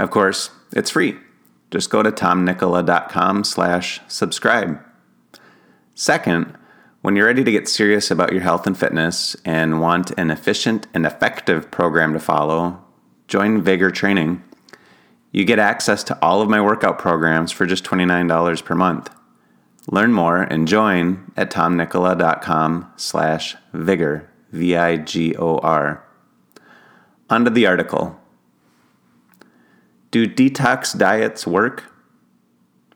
Of course, it's free. Just go to tomnikkola.com slash subscribe. Second, when you're ready to get serious about your health and fitness and want an efficient and effective program to follow, join Vigor Training. You get access to all of my workout programs for just $29 per month. Learn more and join at tomnikkola.com slash vigor, V-I-G-O-R. Onto the article. Do detox diets work?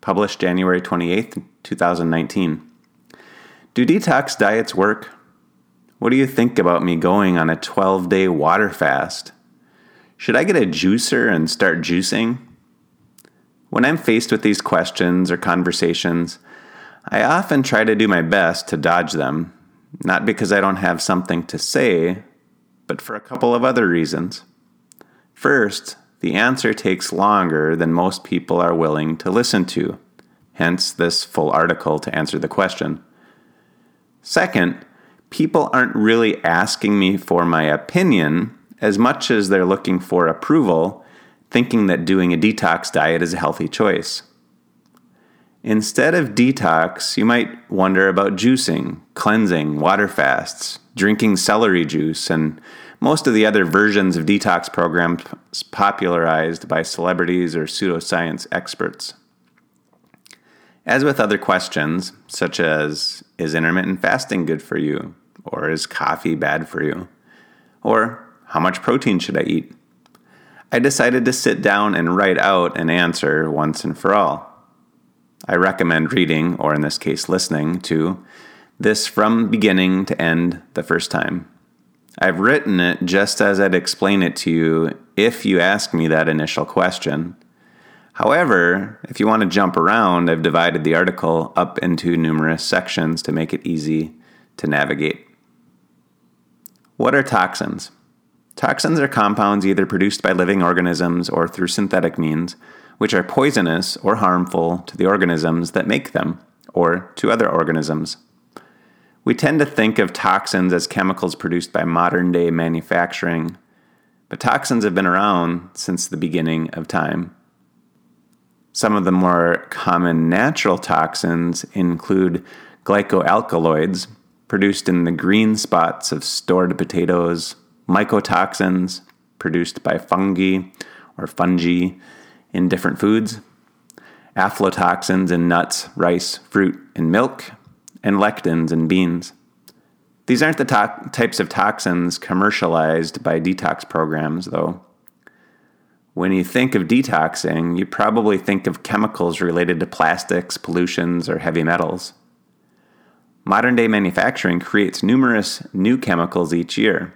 Published January 28th, 2019. Do detox diets work? What do you think about me going on a 12 day water fast? Should I get a juicer and start juicing? When I'm faced with these questions or conversations, I often try to do my best to dodge them, not because I don't have something to say, but for a couple of other reasons. First, the answer takes longer than most people are willing to listen to, hence, this full article to answer the question. Second, people aren't really asking me for my opinion as much as they're looking for approval, thinking that doing a detox diet is a healthy choice. Instead of detox, you might wonder about juicing, cleansing, water fasts, drinking celery juice, and most of the other versions of detox programs popularized by celebrities or pseudoscience experts. As with other questions, such as is intermittent fasting good for you? Or is coffee bad for you? Or how much protein should I eat? I decided to sit down and write out an answer once and for all. I recommend reading, or in this case, listening to this from beginning to end the first time. I've written it just as I'd explain it to you if you ask me that initial question. However, if you want to jump around, I've divided the article up into numerous sections to make it easy to navigate. What are toxins? Toxins are compounds either produced by living organisms or through synthetic means, which are poisonous or harmful to the organisms that make them, or to other organisms. We tend to think of toxins as chemicals produced by modern day manufacturing, but toxins have been around since the beginning of time. Some of the more common natural toxins include glycoalkaloids, produced in the green spots of stored potatoes, mycotoxins, produced by fungi or fungi in different foods, aflatoxins in nuts, rice, fruit, and milk, and lectins in beans. These aren't the to- types of toxins commercialized by detox programs, though. When you think of detoxing, you probably think of chemicals related to plastics, pollutions, or heavy metals. Modern day manufacturing creates numerous new chemicals each year,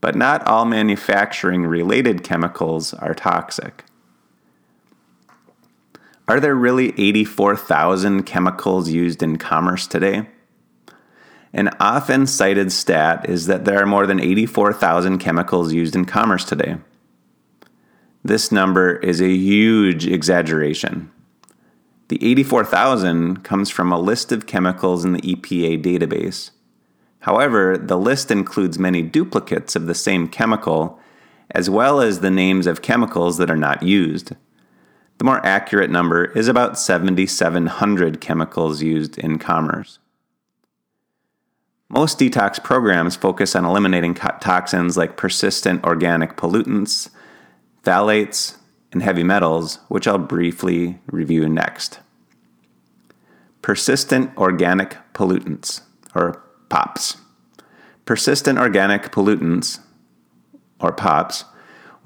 but not all manufacturing related chemicals are toxic. Are there really 84,000 chemicals used in commerce today? An often cited stat is that there are more than 84,000 chemicals used in commerce today. This number is a huge exaggeration. The 84,000 comes from a list of chemicals in the EPA database. However, the list includes many duplicates of the same chemical, as well as the names of chemicals that are not used. The more accurate number is about 7,700 chemicals used in commerce. Most detox programs focus on eliminating toxins like persistent organic pollutants, phthalates, and heavy metals, which I'll briefly review next. Persistent organic pollutants, or POPs. Persistent organic pollutants, or POPs,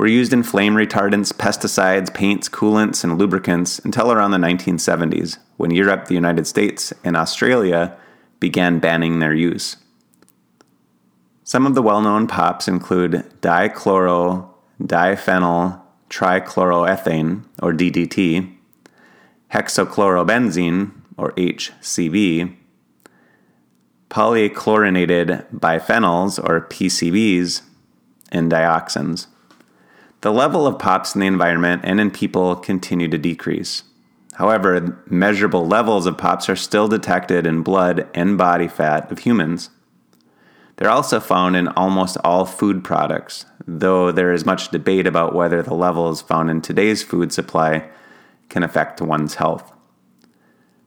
were used in flame retardants, pesticides, paints, coolants, and lubricants until around the 1970s, when Europe, the United States, and Australia began banning their use. Some of the well known POPs include dichloro, diphenyl, trichloroethane, or DDT, hexachlorobenzene, or HCB, polychlorinated biphenyls, or PCBs, and dioxins. The level of POPs in the environment and in people continue to decrease. However, measurable levels of POPs are still detected in blood and body fat of humans. They're also found in almost all food products, though there is much debate about whether the levels found in today's food supply can affect one's health.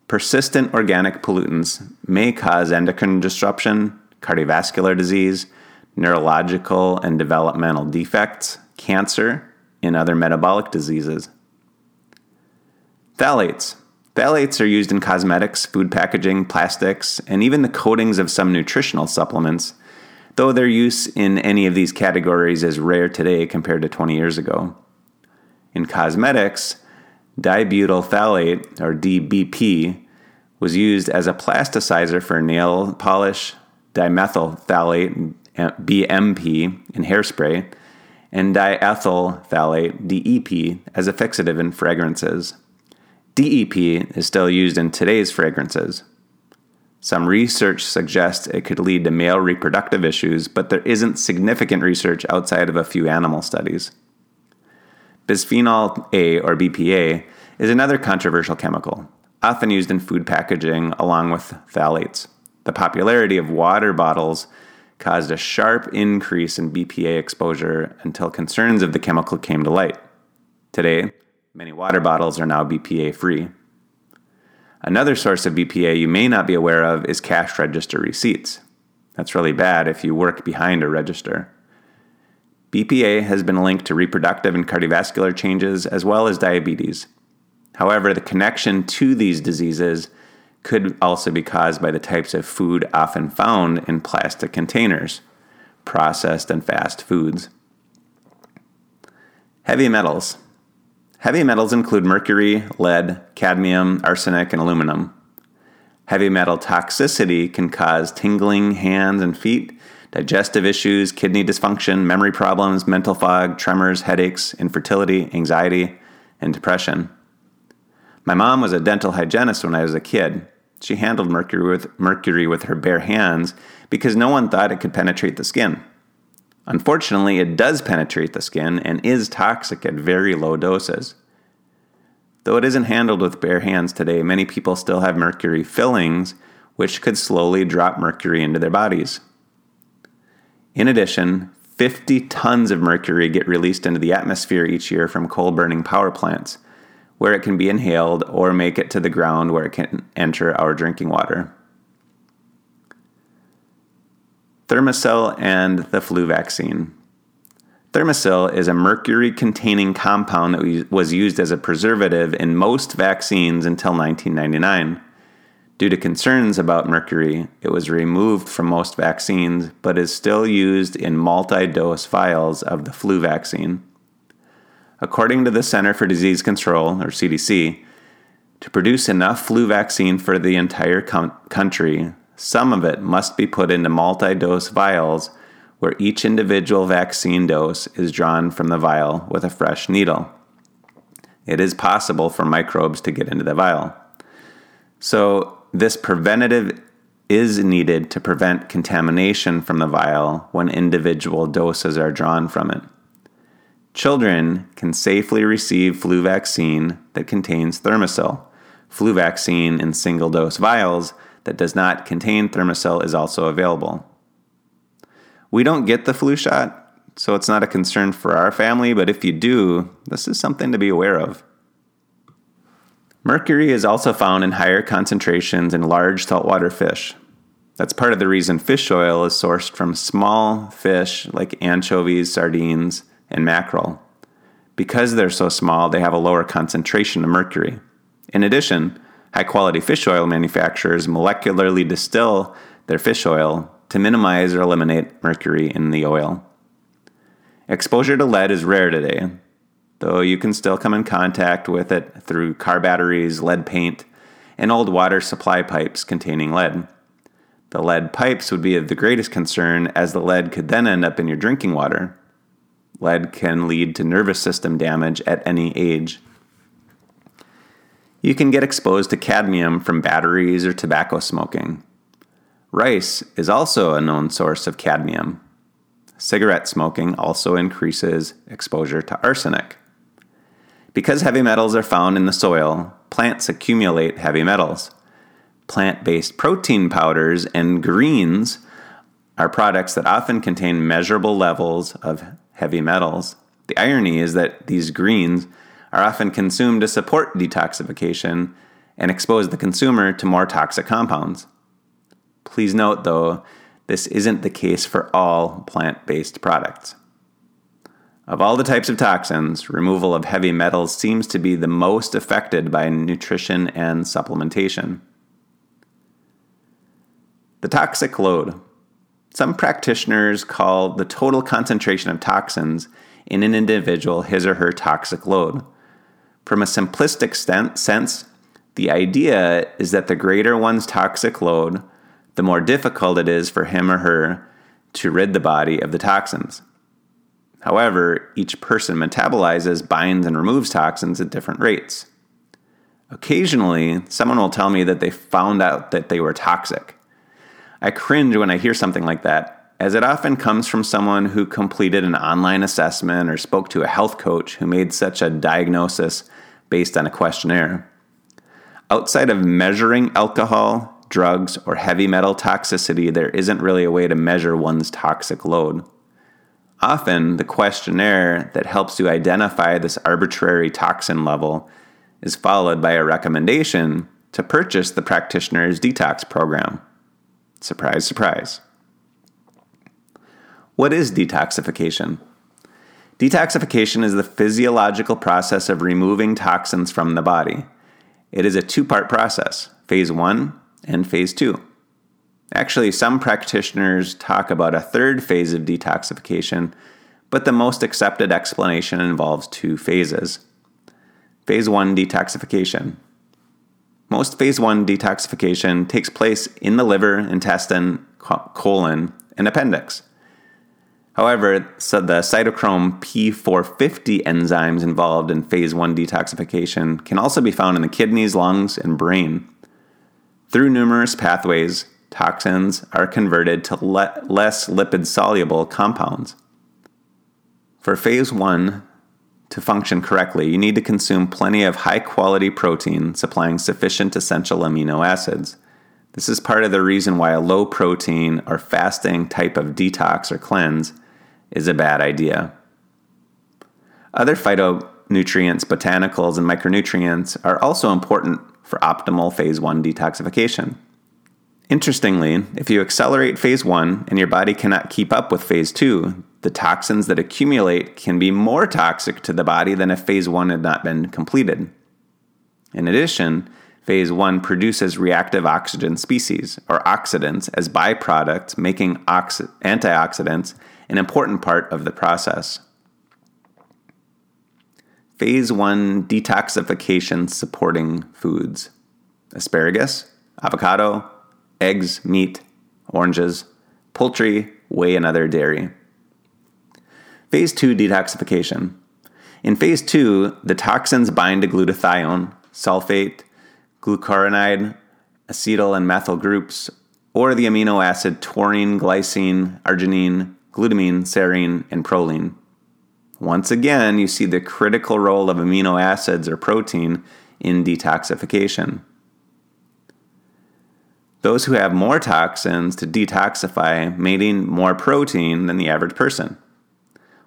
Persistent organic pollutants may cause endocrine disruption, cardiovascular disease, neurological and developmental defects, cancer, and other metabolic diseases. Phthalates. Phthalates are used in cosmetics, food packaging, plastics, and even the coatings of some nutritional supplements, though their use in any of these categories is rare today compared to 20 years ago. In cosmetics, dibutyl phthalate, or DBP, was used as a plasticizer for nail polish, dimethyl phthalate, DMP, in hairspray, and diethyl phthalate, DEP, as a fixative in fragrances. DEP is still used in today's fragrances. Some research suggests it could lead to male reproductive issues, but there isn't significant research outside of a few animal studies. Bisphenol A, or BPA, is another controversial chemical, often used in food packaging along with phthalates. The popularity of water bottles caused a sharp increase in BPA exposure until concerns of the chemical came to light. Today, many water bottles are now BPA free. Another source of BPA you may not be aware of is cash register receipts. That's really bad if you work behind a register. BPA has been linked to reproductive and cardiovascular changes as well as diabetes. However, the connection to these diseases could also be caused by the types of food often found in plastic containers, processed and fast foods. Heavy metals. Heavy metals include mercury, lead, cadmium, arsenic, and aluminum. Heavy metal toxicity can cause tingling hands and feet, digestive issues, kidney dysfunction, memory problems, mental fog, tremors, headaches, infertility, anxiety, and depression. My mom was a dental hygienist when I was a kid, she handled mercury with, mercury with her bare hands because no one thought it could penetrate the skin. Unfortunately, it does penetrate the skin and is toxic at very low doses. Though it isn't handled with bare hands today, many people still have mercury fillings, which could slowly drop mercury into their bodies. In addition, 50 tons of mercury get released into the atmosphere each year from coal burning power plants, where it can be inhaled or make it to the ground where it can enter our drinking water. Thimerosal and the flu vaccine. Thimerosal is a mercury containing compound that was used as a preservative in most vaccines until 1999. Due to concerns about mercury, it was removed from most vaccines but is still used in multi dose vials of the flu vaccine. According to the Center for Disease Control, or CDC, to produce enough flu vaccine for the entire com- country, some of it must be put into multi dose vials where each individual vaccine dose is drawn from the vial with a fresh needle. It is possible for microbes to get into the vial. So, this preventative is needed to prevent contamination from the vial when individual doses are drawn from it. Children can safely receive flu vaccine that contains Thimerosal. Flu vaccine in single dose vials that does not contain Thimerosal is also available. We don't get the flu shot, so it's not a concern for our family, but if you do, this is something to be aware of. Mercury is also found in higher concentrations in large saltwater fish. That's part of the reason fish oil is sourced from small fish like anchovies, sardines, and mackerel. Because they're so small, they have a lower concentration of mercury. In addition, high quality fish oil manufacturers molecularly distill their fish oil to minimize or eliminate mercury in the oil. Exposure to lead is rare today, though you can still come in contact with it through car batteries, lead paint, and old water supply pipes containing lead. The lead pipes would be of the greatest concern as the lead could then end up in your drinking water. Lead can lead to nervous system damage at any age. You can get exposed to cadmium from batteries or tobacco smoking. Rice is also a known source of cadmium. Cigarette smoking also increases exposure to arsenic. Because heavy metals are found in the soil, plants accumulate heavy metals. Plant based protein powders and greens are products that often contain measurable levels of heavy metals. The irony is that these greens are often consumed to support detoxification and expose the consumer to more toxic compounds. Please note, though, this isn't the case for all plant based products. Of all the types of toxins, removal of heavy metals seems to be the most affected by nutrition and supplementation. The toxic load. Some practitioners call the total concentration of toxins in an individual his or her toxic load. From a simplistic sense, the idea is that the greater one's toxic load, the more difficult it is for him or her to rid the body of the toxins. However, each person metabolizes, binds, and removes toxins at different rates. Occasionally, someone will tell me that they found out that they were toxic. I cringe when I hear something like that, as it often comes from someone who completed an online assessment or spoke to a health coach who made such a diagnosis based on a questionnaire. Outside of measuring alcohol, drugs, or heavy metal toxicity, there isn't really a way to measure one's toxic load. Often, the questionnaire that helps you identify this arbitrary toxin level is followed by a recommendation to purchase the practitioner's detox program. Surprise, surprise. What is detoxification? Detoxification is the physiological process of removing toxins from the body. It is a two part process phase one and phase two. Actually, some practitioners talk about a third phase of detoxification, but the most accepted explanation involves two phases. Phase 1 detoxification. Most phase 1 detoxification takes place in the liver, intestine, colon, and appendix. However, so the cytochrome P450 enzymes involved in phase 1 detoxification can also be found in the kidneys, lungs, and brain. Through numerous pathways, toxins are converted to le- less lipid soluble compounds. For phase one to function correctly, you need to consume plenty of high quality protein supplying sufficient essential amino acids. This is part of the reason why a low protein or fasting type of detox or cleanse is a bad idea. Other phytonutrients, botanicals, and micronutrients are also important for optimal phase 1 detoxification. Interestingly, if you accelerate phase one and your body cannot keep up with phase two, the toxins that accumulate can be more toxic to the body than if phase one had not been completed. In addition, phase one produces reactive oxygen species, or oxidants, as byproducts, making oxi- antioxidants an important part of the process. Phase one detoxification supporting foods asparagus, avocado, eggs, meat, oranges, poultry, whey, and other dairy. Phase 2 detoxification. In phase 2, the toxins bind to glutathione, sulfate, glucuronide, acetyl and methyl groups, or the amino acid taurine, glycine, arginine, glutamine, serine, and proline. Once again, you see the critical role of amino acids or protein in detoxification. Those who have more toxins to detoxify may need more protein than the average person.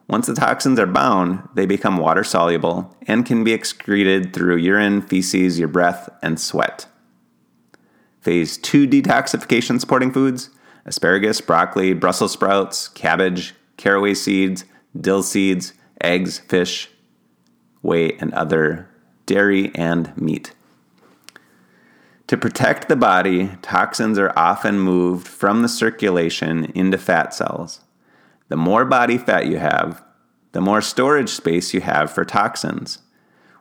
Once the toxins are bound, they become water soluble and can be excreted through urine, feces, your breath, and sweat. Phase 2 detoxification supporting foods asparagus, broccoli, Brussels sprouts, cabbage, caraway seeds, dill seeds, eggs, fish, whey, and other dairy and meat. To protect the body, toxins are often moved from the circulation into fat cells. The more body fat you have, the more storage space you have for toxins.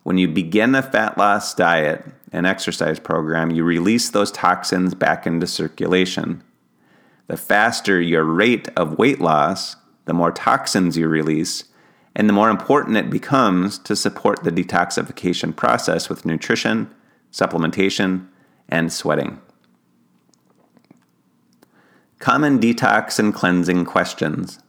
When you begin a fat loss diet and exercise program, you release those toxins back into circulation. The faster your rate of weight loss, the more toxins you release, and the more important it becomes to support the detoxification process with nutrition, supplementation, and sweating. Common detox and cleansing questions.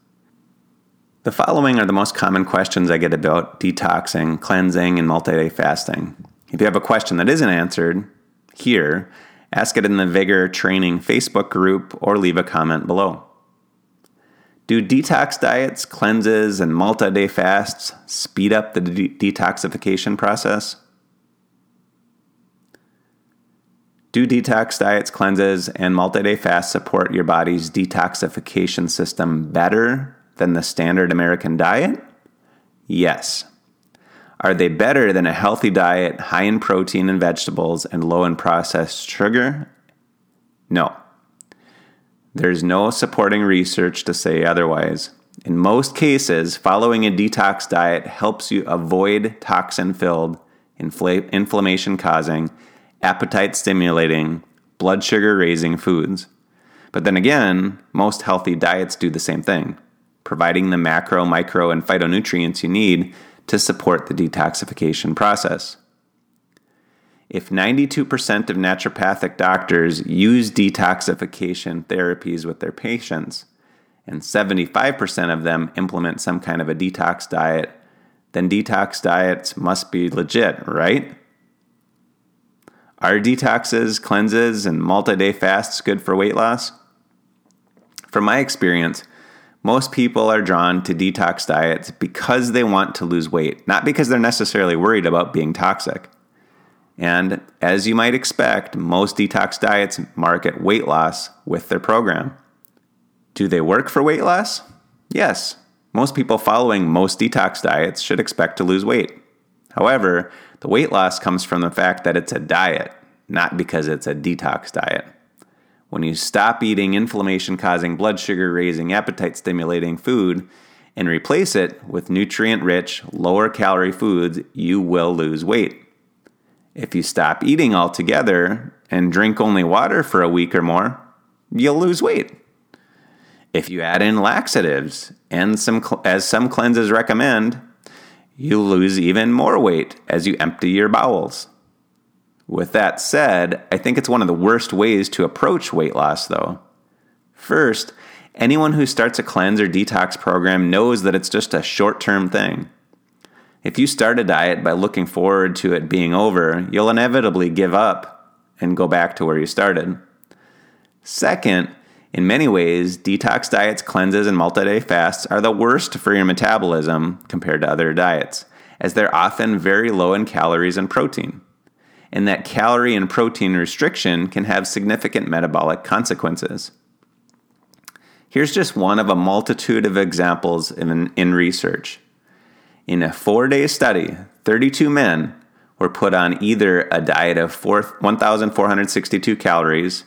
The following are the most common questions I get about detoxing, cleansing, and multi day fasting. If you have a question that isn't answered here, ask it in the Vigor Training Facebook group or leave a comment below. Do detox diets, cleanses, and multi day fasts speed up the de- detoxification process? Do detox diets, cleanses, and multi day fasts support your body's detoxification system better than the standard American diet? Yes. Are they better than a healthy diet high in protein and vegetables and low in processed sugar? No. There's no supporting research to say otherwise. In most cases, following a detox diet helps you avoid toxin filled, infl- inflammation causing, appetite stimulating, blood sugar raising foods. But then again, most healthy diets do the same thing, providing the macro, micro, and phytonutrients you need to support the detoxification process. If 92% of naturopathic doctors use detoxification therapies with their patients, and 75% of them implement some kind of a detox diet, then detox diets must be legit, right? Are detoxes, cleanses, and multi day fasts good for weight loss? From my experience, most people are drawn to detox diets because they want to lose weight, not because they're necessarily worried about being toxic. And as you might expect, most detox diets market weight loss with their program. Do they work for weight loss? Yes. Most people following most detox diets should expect to lose weight. However, the weight loss comes from the fact that it's a diet, not because it's a detox diet. When you stop eating inflammation causing, blood sugar raising, appetite stimulating food and replace it with nutrient rich, lower calorie foods, you will lose weight. If you stop eating altogether and drink only water for a week or more, you'll lose weight. If you add in laxatives and some as some cleanses recommend, you lose even more weight as you empty your bowels. With that said, I think it's one of the worst ways to approach weight loss though. First, anyone who starts a cleanse or detox program knows that it's just a short-term thing. If you start a diet by looking forward to it being over, you'll inevitably give up and go back to where you started. Second, in many ways, detox diets, cleanses, and multi day fasts are the worst for your metabolism compared to other diets, as they're often very low in calories and protein. And that calorie and protein restriction can have significant metabolic consequences. Here's just one of a multitude of examples in, in research. In a four day study, 32 men were put on either a diet of 1,462 calories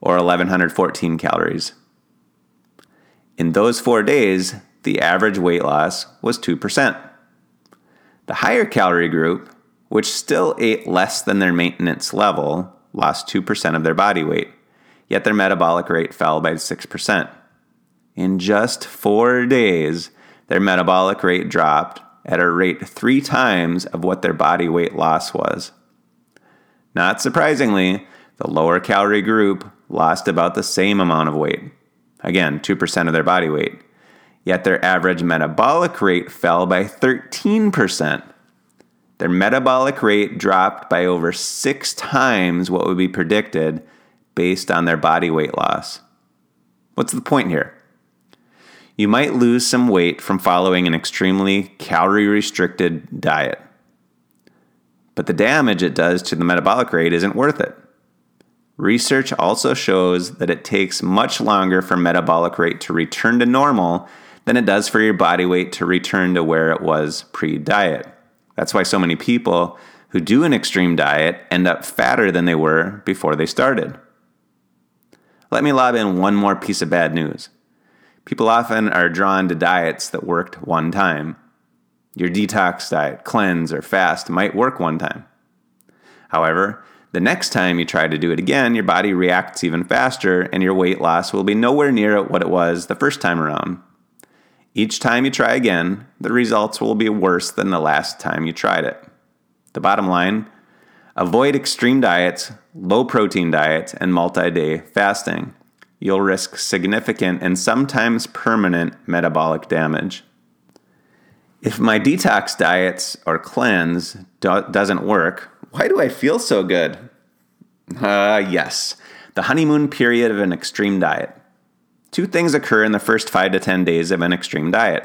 or 1,114 calories. In those four days, the average weight loss was 2%. The higher calorie group, which still ate less than their maintenance level, lost 2% of their body weight, yet their metabolic rate fell by 6%. In just four days, their metabolic rate dropped at a rate three times of what their body weight loss was. Not surprisingly, the lower calorie group lost about the same amount of weight. Again, 2% of their body weight. Yet their average metabolic rate fell by 13%. Their metabolic rate dropped by over six times what would be predicted based on their body weight loss. What's the point here? you might lose some weight from following an extremely calorie restricted diet. But the damage it does to the metabolic rate isn't worth it. Research also shows that it takes much longer for metabolic rate to return to normal than it does for your body weight to return to where it was pre diet. That's why so many people who do an extreme diet end up fatter than they were before they started. Let me lob in one more piece of bad news. People often are drawn to diets that worked one time. Your detox diet, cleanse, or fast might work one time. However, the next time you try to do it again, your body reacts even faster and your weight loss will be nowhere near what it was the first time around. Each time you try again, the results will be worse than the last time you tried it. The bottom line avoid extreme diets, low protein diets, and multi day fasting. You'll risk significant and sometimes permanent metabolic damage. If my detox diets or cleanse do- doesn't work, why do I feel so good? Uh, yes, the honeymoon period of an extreme diet. Two things occur in the first 5 to 10 days of an extreme diet.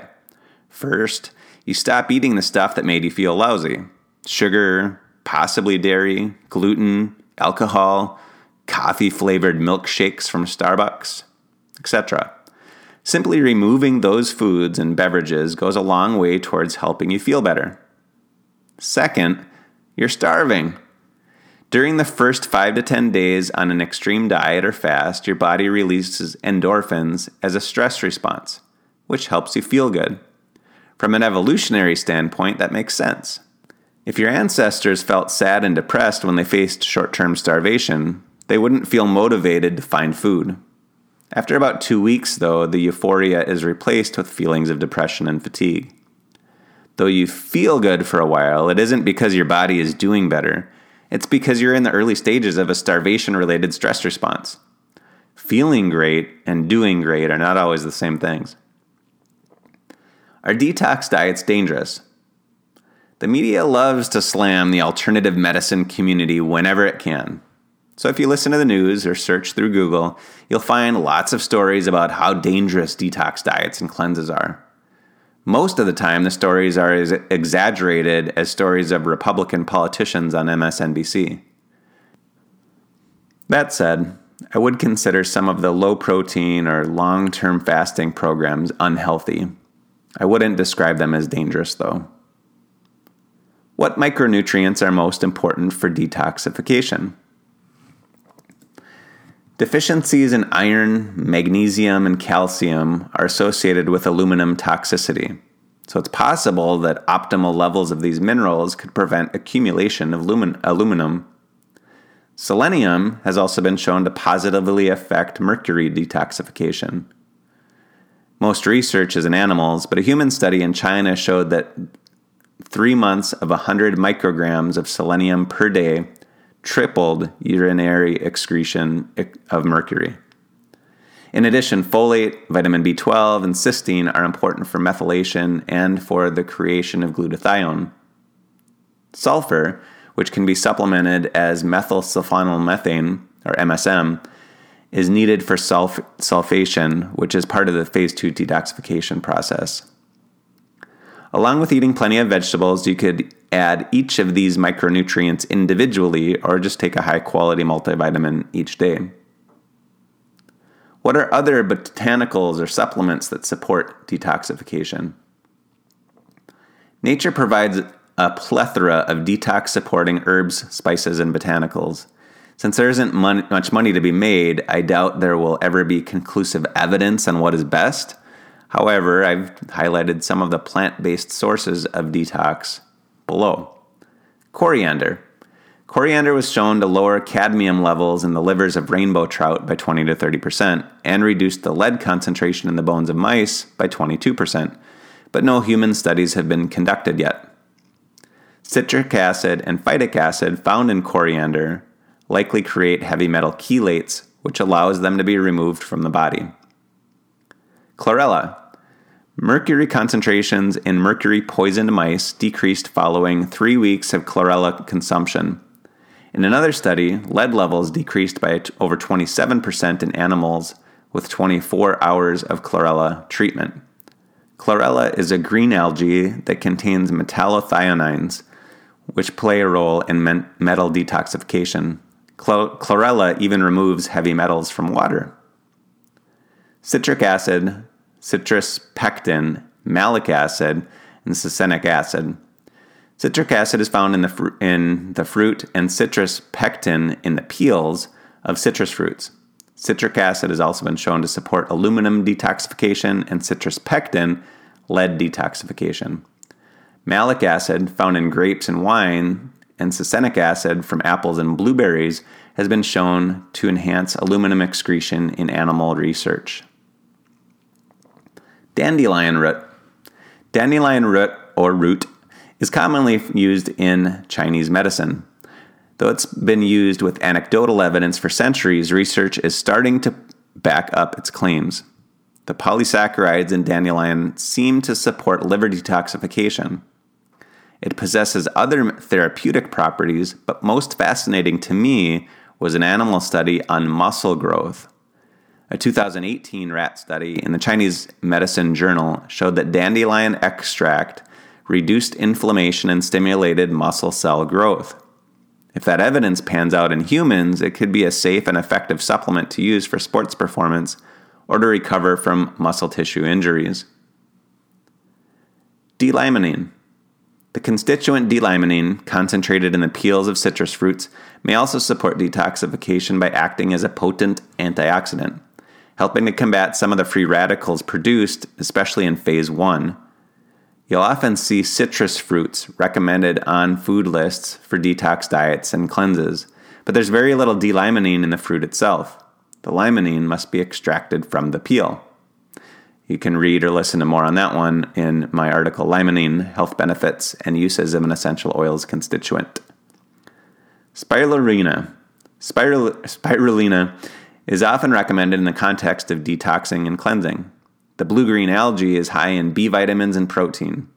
First, you stop eating the stuff that made you feel lousy sugar, possibly dairy, gluten, alcohol, coffee flavored milkshakes from Starbucks, etc. Simply removing those foods and beverages goes a long way towards helping you feel better. Second, you're starving. During the first 5 to 10 days on an extreme diet or fast, your body releases endorphins as a stress response, which helps you feel good. From an evolutionary standpoint, that makes sense. If your ancestors felt sad and depressed when they faced short term starvation, they wouldn't feel motivated to find food. After about two weeks, though, the euphoria is replaced with feelings of depression and fatigue. Though you feel good for a while, it isn't because your body is doing better, it's because you're in the early stages of a starvation related stress response. Feeling great and doing great are not always the same things. Are detox diets dangerous? The media loves to slam the alternative medicine community whenever it can. So if you listen to the news or search through Google, you'll find lots of stories about how dangerous detox diets and cleanses are. Most of the time, the stories are as exaggerated as stories of Republican politicians on MSNBC. That said, I would consider some of the low protein or long term fasting programs unhealthy. I wouldn't describe them as dangerous, though. What micronutrients are most important for detoxification? Deficiencies in iron, magnesium, and calcium are associated with aluminum toxicity. So it's possible that optimal levels of these minerals could prevent accumulation of lumin- aluminum. Selenium has also been shown to positively affect mercury detoxification. Most research is in animals, but a human study in China showed that three months of 100 micrograms of selenium per day tripled urinary excretion of mercury. In addition, folate, vitamin B12, and cysteine are important for methylation and for the creation of glutathione. Sulfur, which can be supplemented as methylsulfonylmethane, or MSM, is needed for sulf- sulfation, which is part of the phase 2 detoxification process. Along with eating plenty of vegetables, you could add each of these micronutrients individually or just take a high quality multivitamin each day. What are other botanicals or supplements that support detoxification? Nature provides a plethora of detox supporting herbs, spices, and botanicals. Since there isn't mon- much money to be made, I doubt there will ever be conclusive evidence on what is best. However, I've highlighted some of the plant based sources of detox below. Coriander. Coriander was shown to lower cadmium levels in the livers of rainbow trout by 20 to 30% and reduced the lead concentration in the bones of mice by 22%, but no human studies have been conducted yet. Citric acid and phytic acid found in coriander likely create heavy metal chelates, which allows them to be removed from the body. Chlorella. Mercury concentrations in mercury poisoned mice decreased following three weeks of chlorella consumption. In another study, lead levels decreased by over 27% in animals with 24 hours of chlorella treatment. Chlorella is a green algae that contains metallothioneins, which play a role in metal detoxification. chlorella even removes heavy metals from water. Citric acid citrus pectin, malic acid, and succinic acid. Citric acid is found in the, in the fruit and citrus pectin in the peels of citrus fruits. Citric acid has also been shown to support aluminum detoxification and citrus pectin, lead detoxification. Malic acid, found in grapes and wine, and succinic acid from apples and blueberries, has been shown to enhance aluminum excretion in animal research. Dandelion root. Dandelion root or root is commonly used in Chinese medicine. Though it's been used with anecdotal evidence for centuries, research is starting to back up its claims. The polysaccharides in dandelion seem to support liver detoxification. It possesses other therapeutic properties, but most fascinating to me was an animal study on muscle growth. A 2018 rat study in the Chinese Medicine Journal showed that dandelion extract reduced inflammation and stimulated muscle cell growth. If that evidence pans out in humans, it could be a safe and effective supplement to use for sports performance or to recover from muscle tissue injuries. D-limonene. The constituent D-limonene, concentrated in the peels of citrus fruits, may also support detoxification by acting as a potent antioxidant, helping to combat some of the free radicals produced, especially in phase 1 You'll often see citrus fruits recommended on food lists for detox diets and cleanses, but there's very little D-limonene in the fruit itself. The limonene must be extracted from the peel. You can read or listen to more on that one in my article Limonene Health Benefits and Uses of an Essential Oils Constituent. Spirulina. Spiral- spirulina is often recommended in the context of detoxing and cleansing. The blue green algae is high in B vitamins and protein.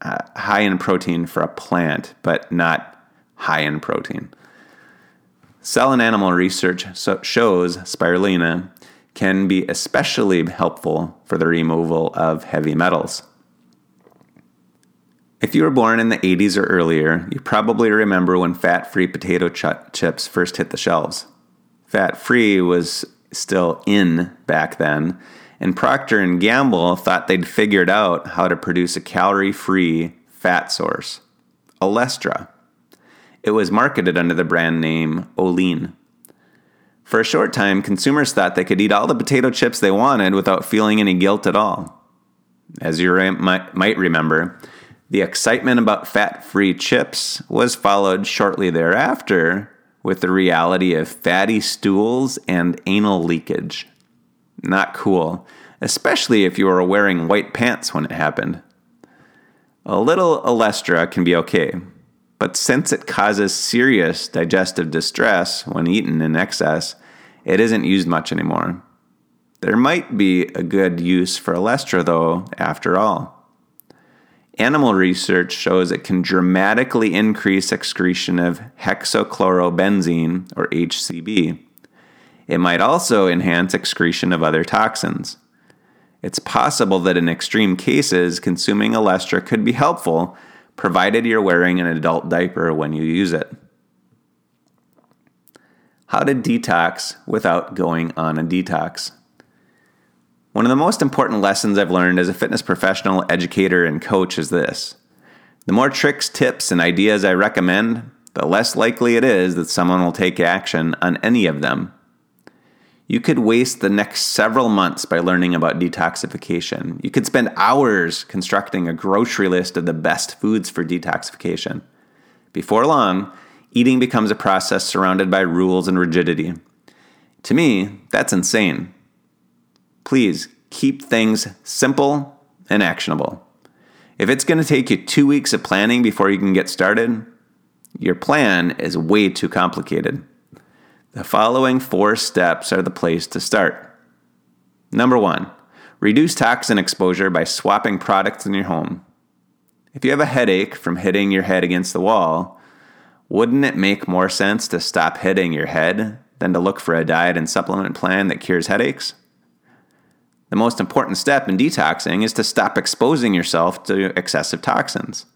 Uh, high in protein for a plant, but not high in protein. Cell and animal research so shows spirulina can be especially helpful for the removal of heavy metals. If you were born in the 80s or earlier, you probably remember when fat free potato ch- chips first hit the shelves. Fat free was still in back then, and Procter and Gamble thought they'd figured out how to produce a calorie-free fat source, Olestra. It was marketed under the brand name Olean. For a short time, consumers thought they could eat all the potato chips they wanted without feeling any guilt at all. As you might remember, the excitement about fat free chips was followed shortly thereafter with the reality of fatty stools and anal leakage. Not cool, especially if you were wearing white pants when it happened. A little Olestra can be okay, but since it causes serious digestive distress when eaten in excess, it isn't used much anymore. There might be a good use for Olestra, though, after all. Animal research shows it can dramatically increase excretion of hexachlorobenzene, or HCB, it might also enhance excretion of other toxins. It's possible that in extreme cases, consuming Olestra could be helpful, provided you're wearing an adult diaper when you use it. How to detox without going on a detox. One of the most important lessons I've learned as a fitness professional, educator, and coach is this the more tricks, tips, and ideas I recommend, the less likely it is that someone will take action on any of them. You could waste the next several months by learning about detoxification. You could spend hours constructing a grocery list of the best foods for detoxification. Before long, eating becomes a process surrounded by rules and rigidity. To me, that's insane. Please keep things simple and actionable. If it's going to take you two weeks of planning before you can get started, your plan is way too complicated. The following four steps are the place to start. Number one, reduce toxin exposure by swapping products in your home. If you have a headache from hitting your head against the wall, wouldn't it make more sense to stop hitting your head than to look for a diet and supplement plan that cures headaches? The most important step in detoxing is to stop exposing yourself to excessive toxins,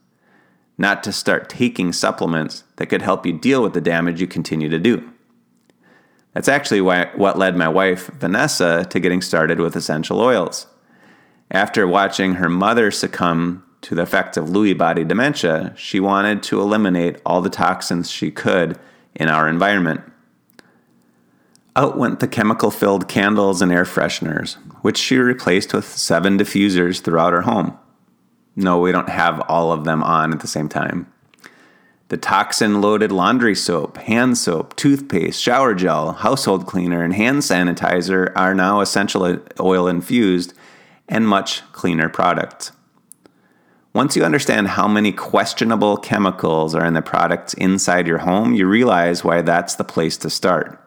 not to start taking supplements that could help you deal with the damage you continue to do. That's actually what led my wife, Vanessa, to getting started with essential oils. After watching her mother succumb to the effects of Lewy body dementia, she wanted to eliminate all the toxins she could in our environment. Out went the chemical filled candles and air fresheners, which she replaced with seven diffusers throughout her home. No, we don't have all of them on at the same time. The toxin loaded laundry soap, hand soap, toothpaste, shower gel, household cleaner, and hand sanitizer are now essential oil infused and much cleaner products. Once you understand how many questionable chemicals are in the products inside your home, you realize why that's the place to start.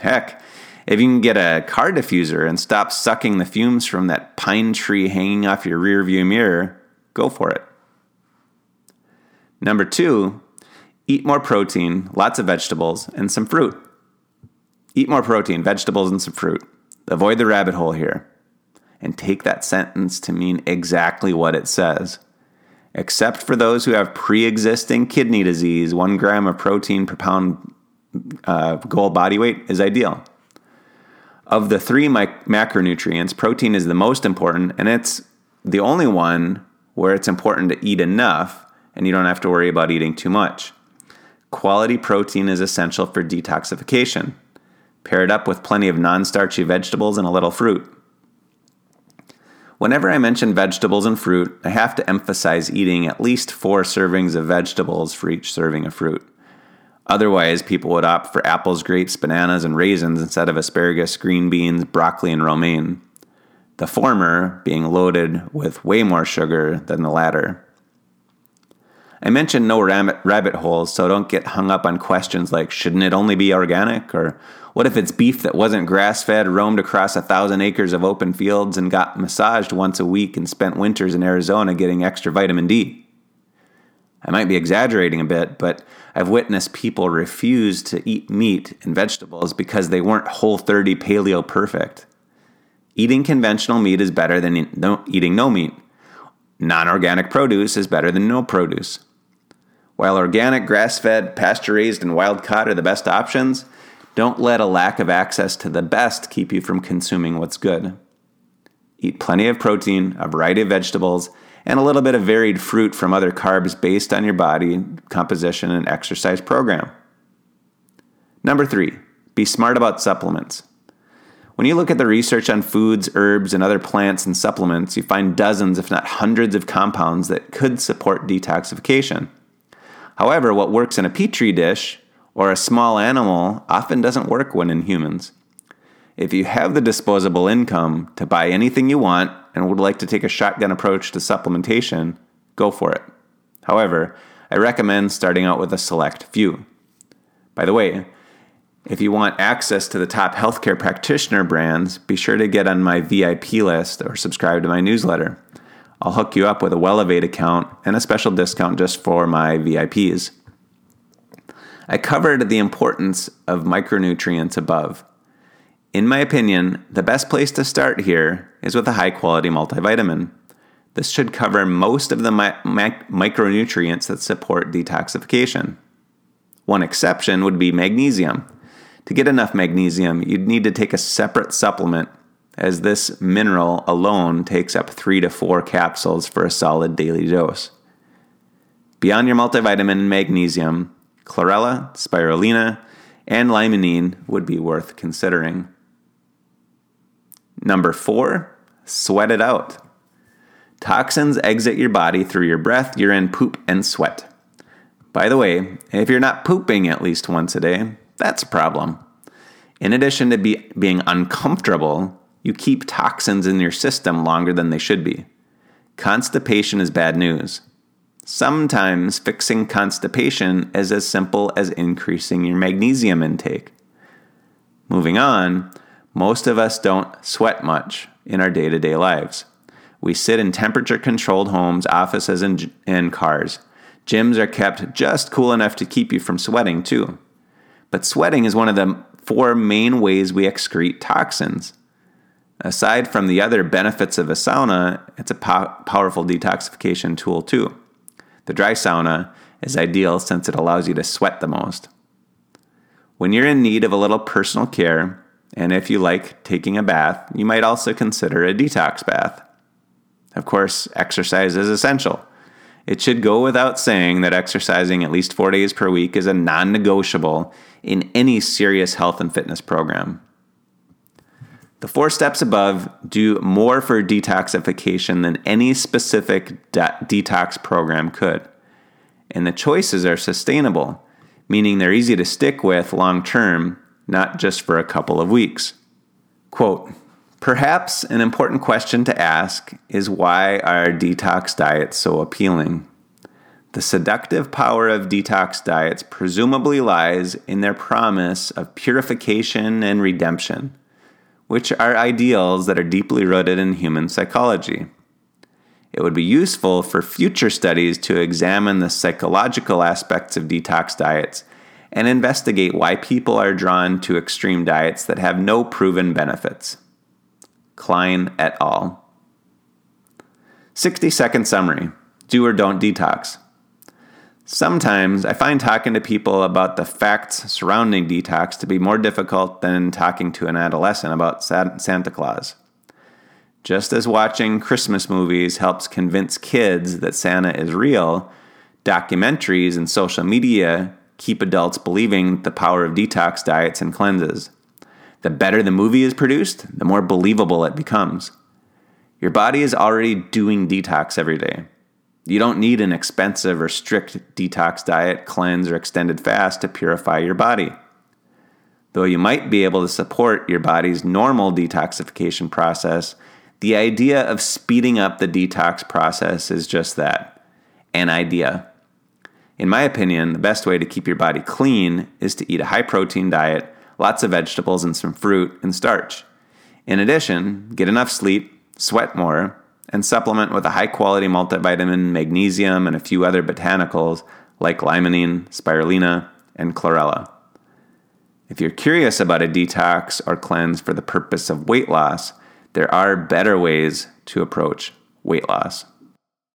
Heck, if you can get a car diffuser and stop sucking the fumes from that pine tree hanging off your rearview mirror, go for it. Number two, eat more protein, lots of vegetables, and some fruit. Eat more protein, vegetables, and some fruit. Avoid the rabbit hole here. And take that sentence to mean exactly what it says. Except for those who have pre existing kidney disease, one gram of protein per pound uh, goal body weight is ideal. Of the three mic- macronutrients, protein is the most important, and it's the only one where it's important to eat enough and you don't have to worry about eating too much. Quality protein is essential for detoxification. Pair it up with plenty of non starchy vegetables and a little fruit. Whenever I mention vegetables and fruit, I have to emphasize eating at least four servings of vegetables for each serving of fruit. Otherwise, people would opt for apples, grapes, bananas, and raisins instead of asparagus, green beans, broccoli, and romaine. The former being loaded with way more sugar than the latter. I mentioned no rabbit holes, so don't get hung up on questions like shouldn't it only be organic? Or what if it's beef that wasn't grass fed, roamed across a thousand acres of open fields, and got massaged once a week and spent winters in Arizona getting extra vitamin D? I might be exaggerating a bit, but I've witnessed people refuse to eat meat and vegetables because they weren't whole 30 paleo perfect. Eating conventional meat is better than eating no meat. Non organic produce is better than no produce. While organic, grass fed, pasture raised, and wild caught are the best options, don't let a lack of access to the best keep you from consuming what's good. Eat plenty of protein, a variety of vegetables, and a little bit of varied fruit from other carbs based on your body composition and exercise program. Number three, be smart about supplements. When you look at the research on foods, herbs, and other plants and supplements, you find dozens, if not hundreds, of compounds that could support detoxification. However, what works in a petri dish or a small animal often doesn't work when in humans. If you have the disposable income to buy anything you want and would like to take a shotgun approach to supplementation, go for it. However, I recommend starting out with a select few. By the way, if you want access to the top healthcare practitioner brands, be sure to get on my VIP list or subscribe to my newsletter. I'll hook you up with a Wellevate account and a special discount just for my VIPs. I covered the importance of micronutrients above. In my opinion, the best place to start here is with a high quality multivitamin. This should cover most of the mi- mi- micronutrients that support detoxification. One exception would be magnesium. To get enough magnesium, you'd need to take a separate supplement as this mineral alone takes up three to four capsules for a solid daily dose. Beyond your multivitamin and magnesium, chlorella, spirulina, and limonene would be worth considering. Number four, sweat it out. Toxins exit your body through your breath, urine, poop, and sweat. By the way, if you're not pooping at least once a day, that's a problem. In addition to be, being uncomfortable, you keep toxins in your system longer than they should be. Constipation is bad news. Sometimes fixing constipation is as simple as increasing your magnesium intake. Moving on, most of us don't sweat much in our day to day lives. We sit in temperature controlled homes, offices, and, and cars. Gyms are kept just cool enough to keep you from sweating, too. But sweating is one of the four main ways we excrete toxins. Aside from the other benefits of a sauna, it's a po- powerful detoxification tool too. The dry sauna is ideal since it allows you to sweat the most. When you're in need of a little personal care, and if you like taking a bath, you might also consider a detox bath. Of course, exercise is essential. It should go without saying that exercising at least four days per week is a non negotiable in any serious health and fitness program. The four steps above do more for detoxification than any specific de- detox program could. And the choices are sustainable, meaning they're easy to stick with long term, not just for a couple of weeks. Quote Perhaps an important question to ask is why are detox diets so appealing? The seductive power of detox diets presumably lies in their promise of purification and redemption, which are ideals that are deeply rooted in human psychology. It would be useful for future studies to examine the psychological aspects of detox diets and investigate why people are drawn to extreme diets that have no proven benefits. Klein et al. 60 second summary Do or don't detox. Sometimes I find talking to people about the facts surrounding detox to be more difficult than talking to an adolescent about Santa Claus. Just as watching Christmas movies helps convince kids that Santa is real, documentaries and social media keep adults believing the power of detox diets and cleanses. The better the movie is produced, the more believable it becomes. Your body is already doing detox every day. You don't need an expensive or strict detox diet, cleanse, or extended fast to purify your body. Though you might be able to support your body's normal detoxification process, the idea of speeding up the detox process is just that an idea. In my opinion, the best way to keep your body clean is to eat a high protein diet lots of vegetables and some fruit and starch. In addition, get enough sleep, sweat more, and supplement with a high quality multivitamin, magnesium, and a few other botanicals like limonene, spirulina, and chlorella. If you're curious about a detox or cleanse for the purpose of weight loss, there are better ways to approach weight loss.